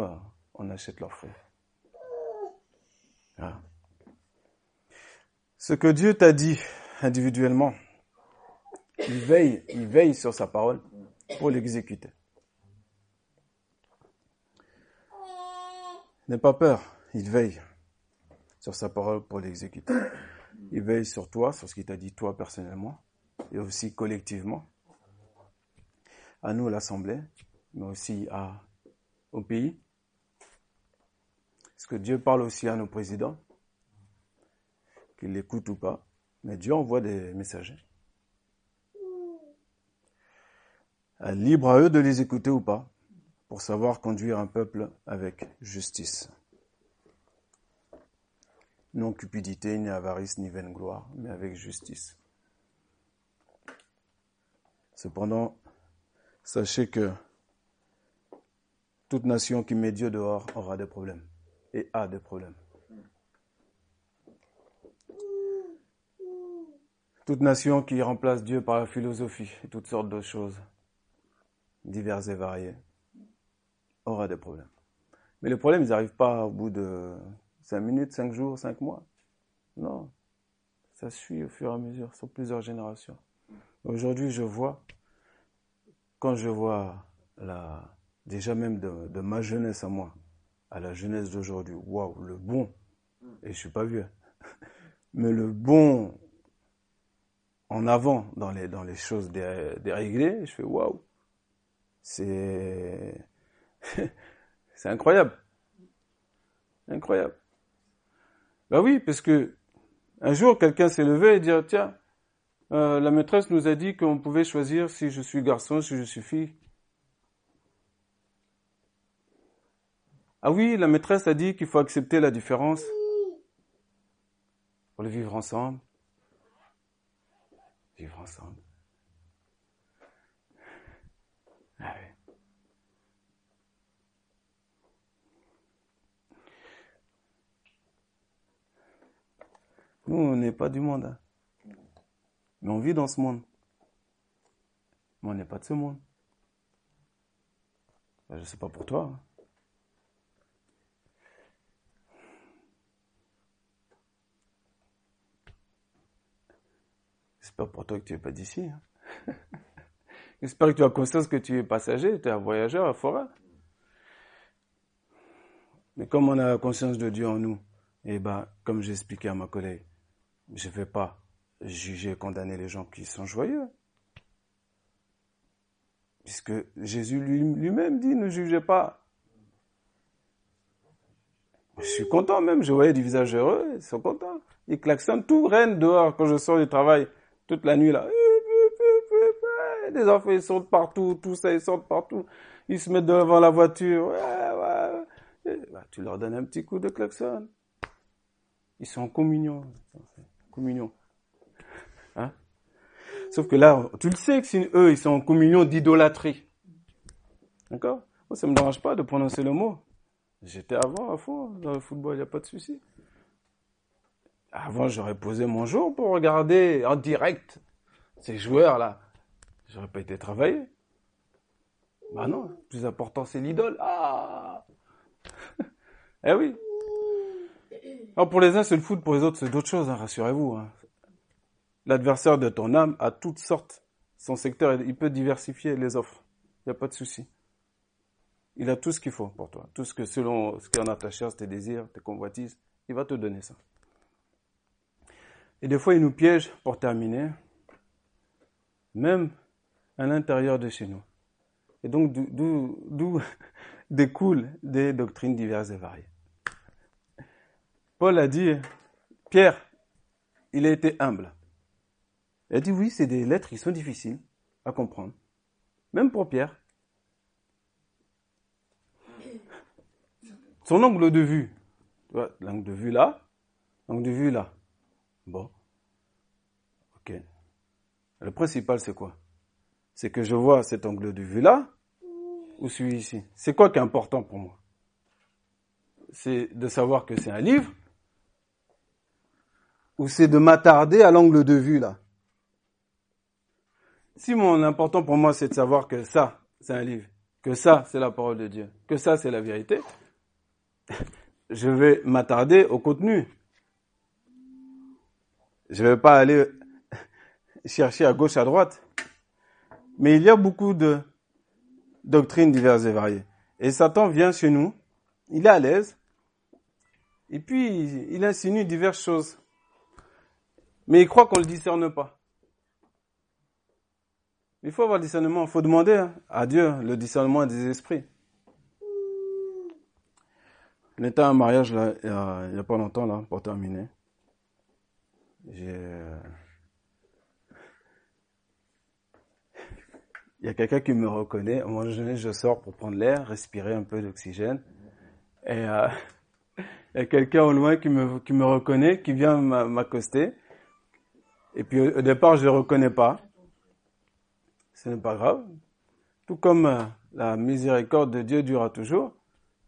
on achète leurs fruits. Ah. Ce que Dieu t'a dit individuellement, il veille, il veille sur sa parole pour l'exécuter. N'aie pas peur, il veille sur sa parole pour l'exécuter. Il veille sur toi, sur ce qu'il t'a dit toi personnellement, et aussi collectivement, à nous l'Assemblée, mais aussi à, au pays, est-ce que Dieu parle aussi à nos présidents, qu'ils l'écoutent ou pas, mais Dieu envoie des messagers. Euh, libre à eux de les écouter ou pas, pour savoir conduire un peuple avec justice. Non cupidité, ni avarice, ni vaine gloire, mais avec justice. Cependant, sachez que toute nation qui met Dieu dehors aura des problèmes et a des problèmes. Toute nation qui remplace Dieu par la philosophie et toutes sortes de choses diverses et variées aura des problèmes. Mais les problèmes, ils n'arrivent pas au bout de cinq minutes, cinq jours, cinq mois. Non. Ça suit au fur et à mesure, sur plusieurs générations. Aujourd'hui, je vois, quand je vois la, déjà même de ma jeunesse à moi, à la jeunesse d'aujourd'hui. Waouh, le bon. Et je suis pas vieux. Mais le bon en avant dans les, dans les choses déréglées, je fais waouh. C'est, c'est incroyable. Incroyable. Ben oui, parce que un jour, quelqu'un s'est levé et dit, tiens, euh, la maîtresse nous a dit qu'on pouvait choisir si je suis garçon, si je suis fille. Ah oui, la maîtresse a dit qu'il faut accepter la différence pour le vivre ensemble. Vivre ensemble. Ah oui. Nous, on n'est pas du monde. Hein. Mais on vit dans ce monde. Mais on n'est pas de ce monde. Bah, je ne sais pas pour toi. Hein. J'espère pour toi que tu n'es pas d'ici. hein. J'espère que tu as conscience que tu es passager, tu es un voyageur, un forêt. Mais comme on a la conscience de Dieu en nous, et ben, comme j'ai expliqué à ma collègue, je ne vais pas juger et condamner les gens qui sont joyeux. Puisque Jésus lui- lui-même dit, ne jugez pas. Je suis content même, je voyais du visage heureux, ils sont contents. Ils klaxonnent, tout règne dehors quand je sors du travail, toute la nuit là. Les enfants, ils sortent partout, tout ça, ils sortent partout. Ils se mettent devant la voiture. Ouais, ouais. Bah, tu leur donnes un petit coup de klaxon. Ils sont en communion. Communion. Sauf que là, tu le sais que si eux, ils sont en communion d'idolâtrie. D'accord? Moi, ça me dérange pas de prononcer le mot. J'étais avant à fond dans le football, il n'y a pas de souci. Avant, j'aurais posé mon jour pour regarder en direct ces joueurs-là. J'aurais pas été travailler. Bah non, le plus important, c'est l'idole. Ah Eh oui. Alors pour les uns, c'est le foot, pour les autres, c'est d'autres choses, hein, rassurez-vous. hein. L'adversaire de ton âme a toutes sortes. Son secteur, il peut diversifier les offres. Il n'y a pas de souci. Il a tout ce qu'il faut pour toi. Tout ce que, selon ce qu'il y en a ta chair, tes désirs, tes convoitises, il va te donner ça. Et des fois, il nous piège pour terminer, même à l'intérieur de chez nous. Et donc, d'où- découlent des doctrines diverses et variées. Paul a dit, Pierre, il a été humble. Il a dit, oui, c'est des lettres qui sont difficiles à comprendre. Même pour Pierre. Son angle de vue, l'angle de vue là, l'angle de vue là. Bon. Ok. Le principal, c'est quoi? C'est que je vois cet angle de vue là, ou celui ici. C'est quoi qui est important pour moi? C'est de savoir que c'est un livre, ou c'est de m'attarder à l'angle de vue là Si mon important pour moi, c'est de savoir que ça, c'est un livre, que ça, c'est la parole de Dieu, que ça, c'est la vérité, je vais m'attarder au contenu. Je vais pas aller chercher à gauche, à droite. Mais il y a beaucoup de doctrines diverses et variées. Et Satan vient chez nous, il est à l'aise, et puis il insinue diverses choses. Mais il croit qu'on ne le discerne pas. Il faut avoir le discernement, il faut demander hein, à Dieu le discernement des esprits. On était à mariage il y a, a pas longtemps là, pour terminer. Euh, il y a quelqu'un qui me reconnaît. Un moment donné, je sors pour prendre l'air, respirer un peu d'oxygène. Et euh, y a quelqu'un au loin qui me, qui reconnaît, qui vient m'a- m'accoster. Et puis au, au départ, je ne reconnais pas. Ce n'est pas grave. Tout comme euh, la miséricorde de Dieu durera toujours.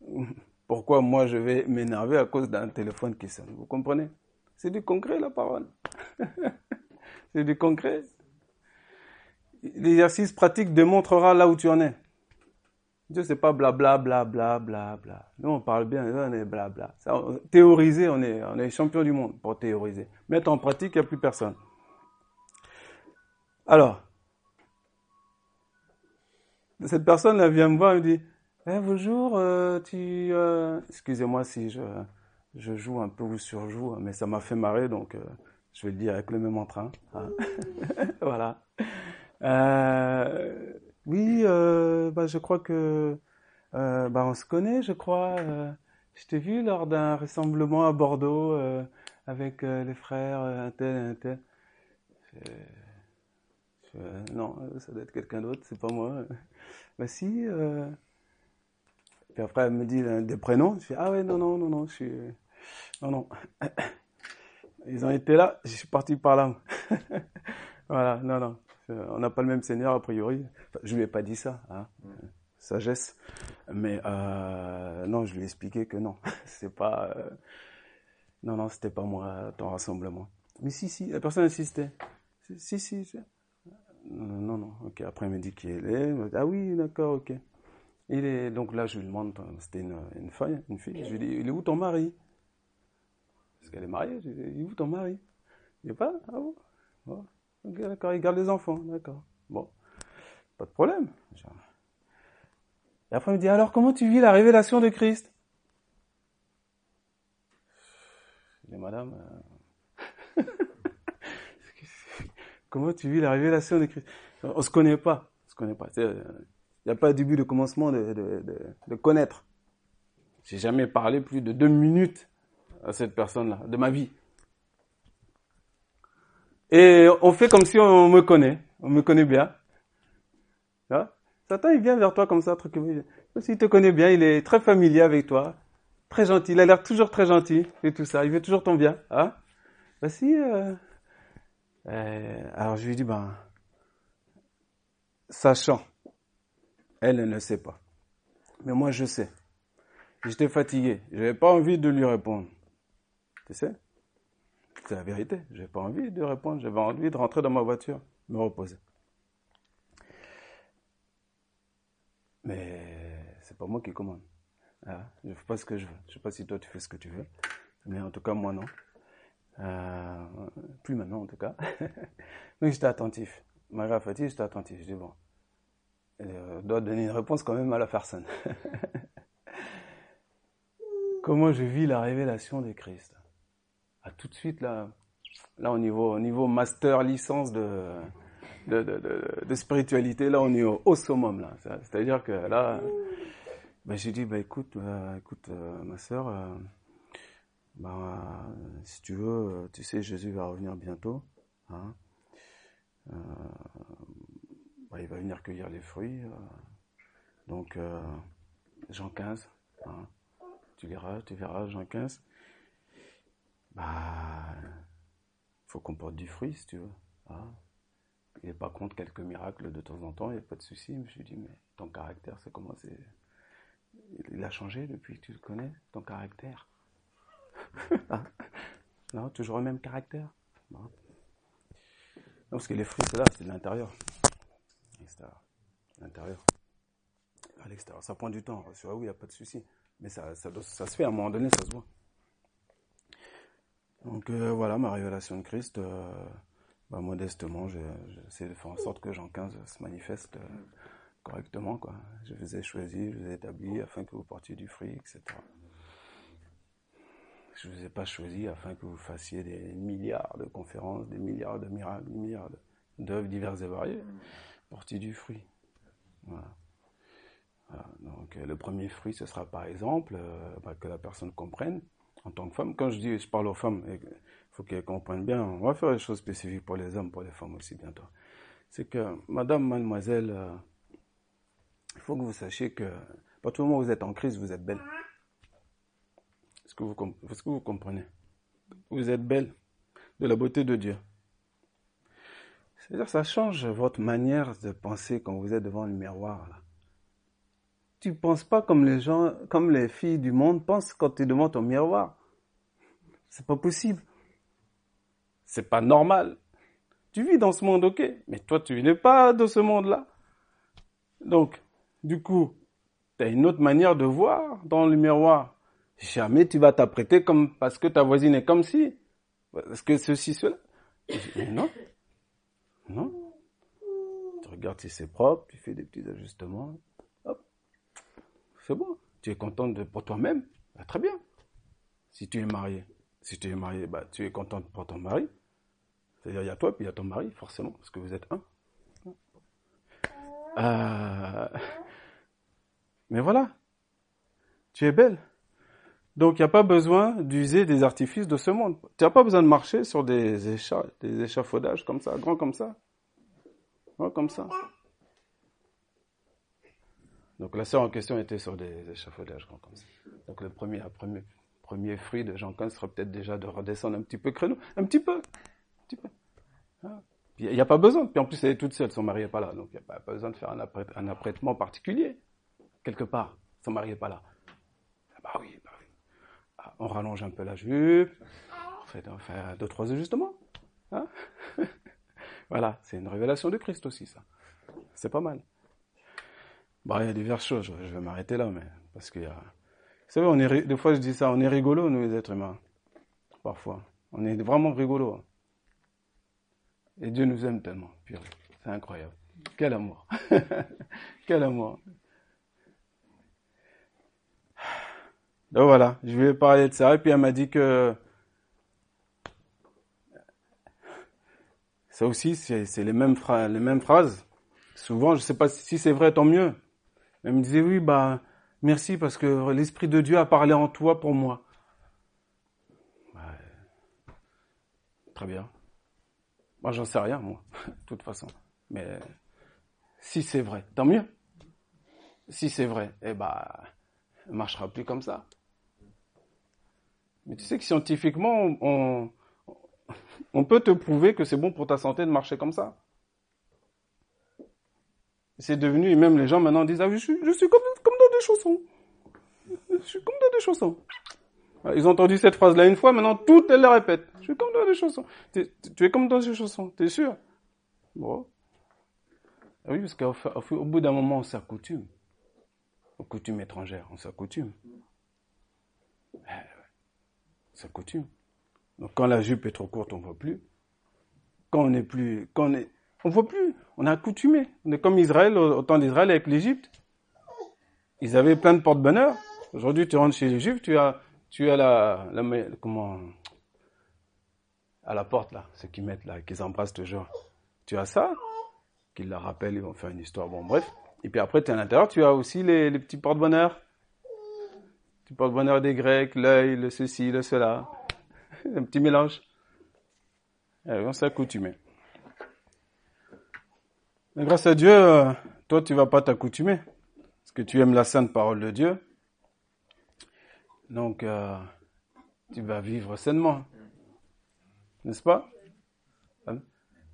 Pourquoi moi je vais m'énerver à cause d'un téléphone qui sonne Vous comprenez? C'est du concret la parole. C'est du concret. L'exercice pratique démontrera là où tu en es. Dieu, c'est pas blabla, blabla, blabla. Nous, on parle bien, on est blabla. On- théoriser, on est, on est champion du monde pour théoriser. Mettre en pratique, il n'y a plus personne. Alors, cette personne elle vient me voir et me dit Eh, Bonjour, euh, tu. euh, Excusez-moi si je, je joue un peu ou surjoue, mais ça m'a fait marrer, donc euh, je vais le dire avec le même entrain. hein. voilà. Euh, oui, euh, bah, je crois que bah, on se connaît, je crois. je t'ai vu lors d'un rassemblement à Bordeaux avec les frères, un tel, un tel. Non, ça doit être quelqu'un d'autre, c'est pas moi. Bah si. Puis après, elle me dit des prénoms. Je fais ah ouais, non, non, non, non, je suis. Non, non. Ils ont été là, je suis parti par là. voilà, non, non. Euh, On n'a pas le même Seigneur, a priori. Enfin, je lui ai pas dit ça, hein. sagesse. Mais euh, non, je lui ai expliqué que non, c'est pas. euh, Non, non, c'était pas moi ton rassemblement. Mais si, si, la personne insistait. Si, si, si. Non, non, ok. Après, il me dit qui elle est. Ah oui, d'accord, ok. Il est, donc là, je lui demande, c'était une, une fille, une fille. Je lui dis, il est où ton mari? Parce qu'elle est mariée. Il est où ton mari? Il n'est pas Ah bon, bon. D'accord, il garde les enfants, d'accord. Bon, pas de problème. Et après, il me dit, alors comment tu vis la révélation de Christ? Je dis, madame, euh, comment tu vis la révélation de Christ? On se connaît pas, on se connaît pas. Il n'y a pas de début de commencement de, de, de, de connaître. J'ai jamais parlé plus de deux minutes à cette personne-là, de ma vie. Et on fait comme si on me connaît, on me connaît bien. Satan, il vient vers toi comme ça, truc, s'il te connaît bien, il est très familier avec toi, très gentil, il a l'air toujours très gentil et tout ça, il veut toujours ton bien. Hein? Bah si, euh, euh, alors je lui dis, ben, sachant, elle, ne sait pas. Mais moi, je sais. J'étais fatigué. J'avais pas envie de lui répondre. Tu sais? C'est la vérité. J'avais pas envie de répondre. J'avais envie de rentrer dans ma voiture, me reposer. Mais c'est pas moi qui commande. Ah, je fais pas ce que je veux. Je sais pas si toi tu fais ce que tu veux. Mais en tout cas, moi non. Euh, plus maintenant en tout cas. Donc j'étais attentif. Malgré la fatigue, j'étais attentif. Je dis bon, je euh, dois donner une réponse quand même à la personne. Comment je vis la révélation de Christ? Ah, Tout de suite là, là au niveau, au niveau master licence de, de, de, spiritualité, là on est au, au summum là. C'est-à-dire que là, ben, j'ai dit bah écoute, euh, écoute euh, ma sœur. Euh, bah, si tu veux, tu sais, Jésus va revenir bientôt. Hein. Bah, il va venir cueillir les fruits. Donc, Jean 15, hein. tu liras, tu verras, Jean 15. Bah, faut qu'on porte du fruit, si tu veux. Hein. Il n'est pas contre quelques miracles de temps en temps, il n'y a pas de souci. Je lui dis, mais ton caractère, c'est comment. Il a changé depuis que tu le connais, ton caractère. Ah. non, toujours le même caractère? Non. parce que les fruits, c'est là, c'est de l'intérieur. L'intérieur. L'extérieur. Ça prend du temps. Sur oui, il n'y a pas de souci. Mais ça, se fait à un moment donné, ça se voit. Donc euh, voilà, ma révélation de Christ, euh, bah, modestement, j'essaie de faire en sorte que Jean 15 se manifeste euh, correctement. Quoi. Je vous ai choisi, je vous ai établi afin que vous portiez du fruit, etc. Je ne vous ai pas choisi afin que vous fassiez des milliards de conférences, des milliards de miracles, des milliards d'œuvres diverses et variées. Portiez du fruit. Voilà. Donc le premier fruit, ce sera par exemple bah, que la personne comprenne en tant que femme. Quand je dis, je parle aux femmes, il faut qu'elles comprennent bien. On va faire des choses spécifiques pour les hommes, pour les femmes aussi bientôt. C'est que, madame, mademoiselle, euh, il faut que vous sachiez que, à partir du moment où vous êtes en crise, vous êtes belle. Est-ce que, vous, est-ce que vous comprenez? Vous êtes belle de la beauté de Dieu. C'est-à-dire ça change votre manière de penser quand vous êtes devant le miroir. Là. Tu penses pas comme les gens, comme les filles du monde pensent quand tu es devant ton miroir. C'est pas possible. C'est pas normal. Tu vis dans ce monde, ok, mais toi tu n'es pas dans ce monde-là. Donc, du coup, tu as une autre manière de voir dans le miroir. Jamais tu vas t'apprêter comme parce que ta voisine est comme si. Parce que ceci, cela. Non. Non. Tu regardes si c'est propre, tu fais des petits ajustements. C'est bon. Tu es contente pour toi-même. Bah, très bien. Si tu es marié. Si tu es marié, bah, tu es contente pour ton mari. C'est-à-dire, il y a toi, puis il y a ton mari, forcément, parce que vous êtes un. Euh... Mais voilà. Tu es belle. Donc, il n'y a pas besoin d'user des artifices de ce monde. Tu n'as pas besoin de marcher sur des, des échafaudages comme ça, grands comme ça. Grands comme ça. Donc, la sœur en question était sur des échafaudages comme ça. Donc, le premier, premier, premier fruit de Jean 15 serait peut-être déjà de redescendre un petit peu créneau. Un petit peu. Un petit peu. Hein il n'y a pas besoin. Puis en plus, elle est toute seule, son mari n'est pas là. Donc, il n'y a pas besoin de faire un, apprête, un apprêtement particulier. Quelque part. Son mari n'est pas là. Ah bah oui, bah oui on rallonge un peu la jupe, on fait, on fait deux, trois ajustements, Hein? Voilà, c'est une révélation de Christ aussi, ça. C'est pas mal. Bon, il y a diverses choses, je vais m'arrêter là, mais parce qu'il y a. Vous savez, on est, des fois je dis ça, on est rigolo, nous les êtres humains. Parfois. On est vraiment rigolo. Et Dieu nous aime tellement, C'est incroyable. Quel amour. Quel amour. Donc voilà, je ai parlé de ça, et puis elle m'a dit que ça aussi, c'est les mêmes, les mêmes phrases. Souvent, je ne sais pas si c'est vrai, tant mieux. Elle me disait, oui, bah, merci parce que l'Esprit de Dieu a parlé en toi pour moi. très bien. Moi, j'en sais rien, moi, de toute façon. Mais si c'est vrai, tant mieux. Si c'est vrai, eh ben, ne marchera plus comme ça. Mais tu sais que scientifiquement, on peut te prouver que c'est bon pour ta santé de marcher comme ça. C'est devenu, et même les gens maintenant disent, ah, je suis, je suis comme, comme dans des chaussons. Je suis comme dans des chaussons. Ils ont entendu cette phrase-là une fois, maintenant toutes elles la répètent. Je suis comme dans des chaussons. Tu es comme dans des chaussons, t'es sûr? Bon. Ah oui, parce qu'au bout d'un moment, on s'accoutume. Aux coutumes étrangères, on s'accoutume. On s'accoutume. Donc quand la jupe est trop courte, on voit plus. Quand on n'est plus, quand on est, on voit plus. On est accoutumé. On est comme Israël au, temps d'Israël avec l'Égypte. Ils avaient plein de porte-bonheur. Aujourd'hui, tu rentres chez les Juifs, tu as, tu as la, comment, à la porte là, ceux qui mettent là, qu'ils embrassent toujours. Tu as ça, qu'ils la rappellent, ils vont faire une histoire. Bon, bref. Et puis après, tu es à l'intérieur, tu as aussi les, petits porte-bonheur. Tu porte-bonheur des Grecs, l'œil, le ceci, le cela. un petit mélange. on s'est accoutumé. Grâce à Dieu, euh, toi, tu vas pas t'accoutumer. Parce que tu aimes la sainte parole de Dieu. Donc, euh, tu vas vivre sainement. N'est-ce pas?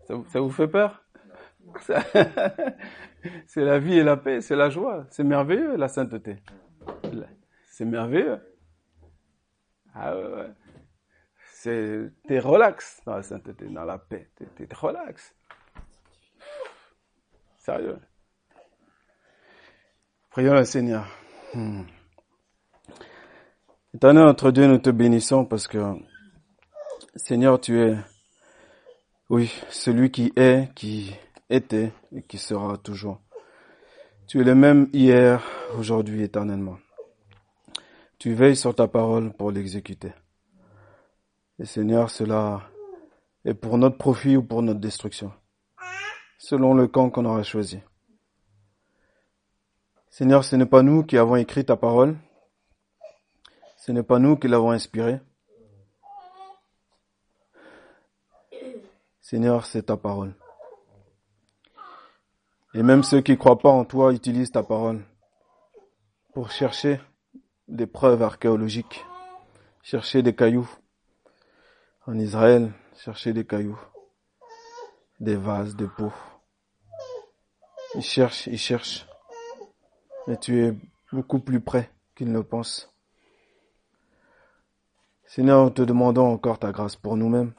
Ça, vous fait peur? C'est la vie et la paix, c'est la joie. C'est merveilleux, la sainteté. C'est merveilleux. Ah ouais t'es relax dans la sainteté, dans la paix. T'es relax. Sérieux. Prions le Seigneur. Hmm. Éternel notre Dieu, nous te bénissons parce que, Seigneur, tu es, oui, celui qui est, qui était et qui sera toujours. Tu es le même hier, aujourd'hui, éternellement. Tu veilles sur ta parole pour l'exécuter. Et Seigneur, cela est pour notre profit ou pour notre destruction, selon le camp qu'on aura choisi. Seigneur, ce n'est pas nous qui avons écrit ta parole, ce n'est pas nous qui l'avons inspirée. Seigneur, c'est ta parole. Et même ceux qui ne croient pas en toi utilisent ta parole pour chercher des preuves archéologiques, chercher des cailloux, en Israël, chercher des cailloux, des vases, des pots. Ils cherchent, ils cherchent. Mais tu es beaucoup plus près qu'ils ne pensent. Seigneur, nous te demandons encore ta grâce pour nous-mêmes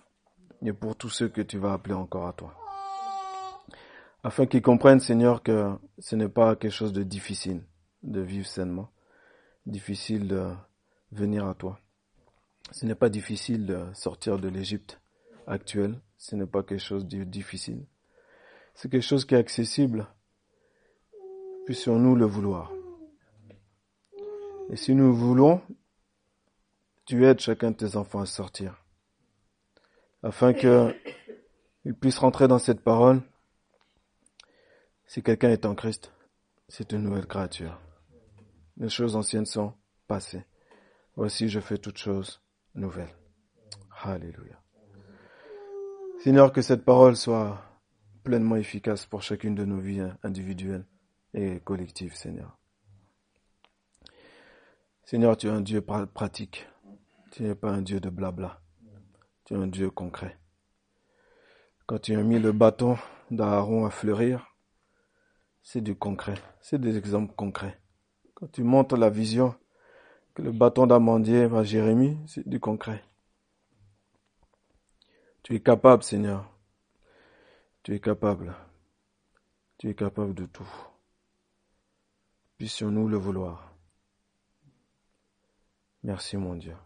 et pour tous ceux que tu vas appeler encore à toi. Afin qu'ils comprennent, Seigneur, que ce n'est pas quelque chose de difficile de vivre sainement, difficile de venir à toi. Ce n'est pas difficile de sortir de l'Égypte actuelle. Ce n'est pas quelque chose de difficile. C'est quelque chose qui est accessible. Puissions-nous le vouloir. Et si nous voulons, tu aides chacun de tes enfants à sortir. Afin qu'ils puissent rentrer dans cette parole. Si quelqu'un est en Christ, c'est une nouvelle créature. Les choses anciennes sont passées. Voici, je fais toutes choses nouvelle. Alléluia. Seigneur, que cette parole soit pleinement efficace pour chacune de nos vies individuelles et collectives, Seigneur. Seigneur, tu es un Dieu pratique. Tu n'es pas un Dieu de blabla. Tu es un Dieu concret. Quand tu as mis le bâton d'Aaron à fleurir, c'est du concret. C'est des exemples concrets. Quand tu montres la vision que le bâton d'amandier à Jérémie, c'est du concret. Tu es capable, Seigneur. Tu es capable. Tu es capable de tout. Puissions-nous le vouloir. Merci, mon Dieu.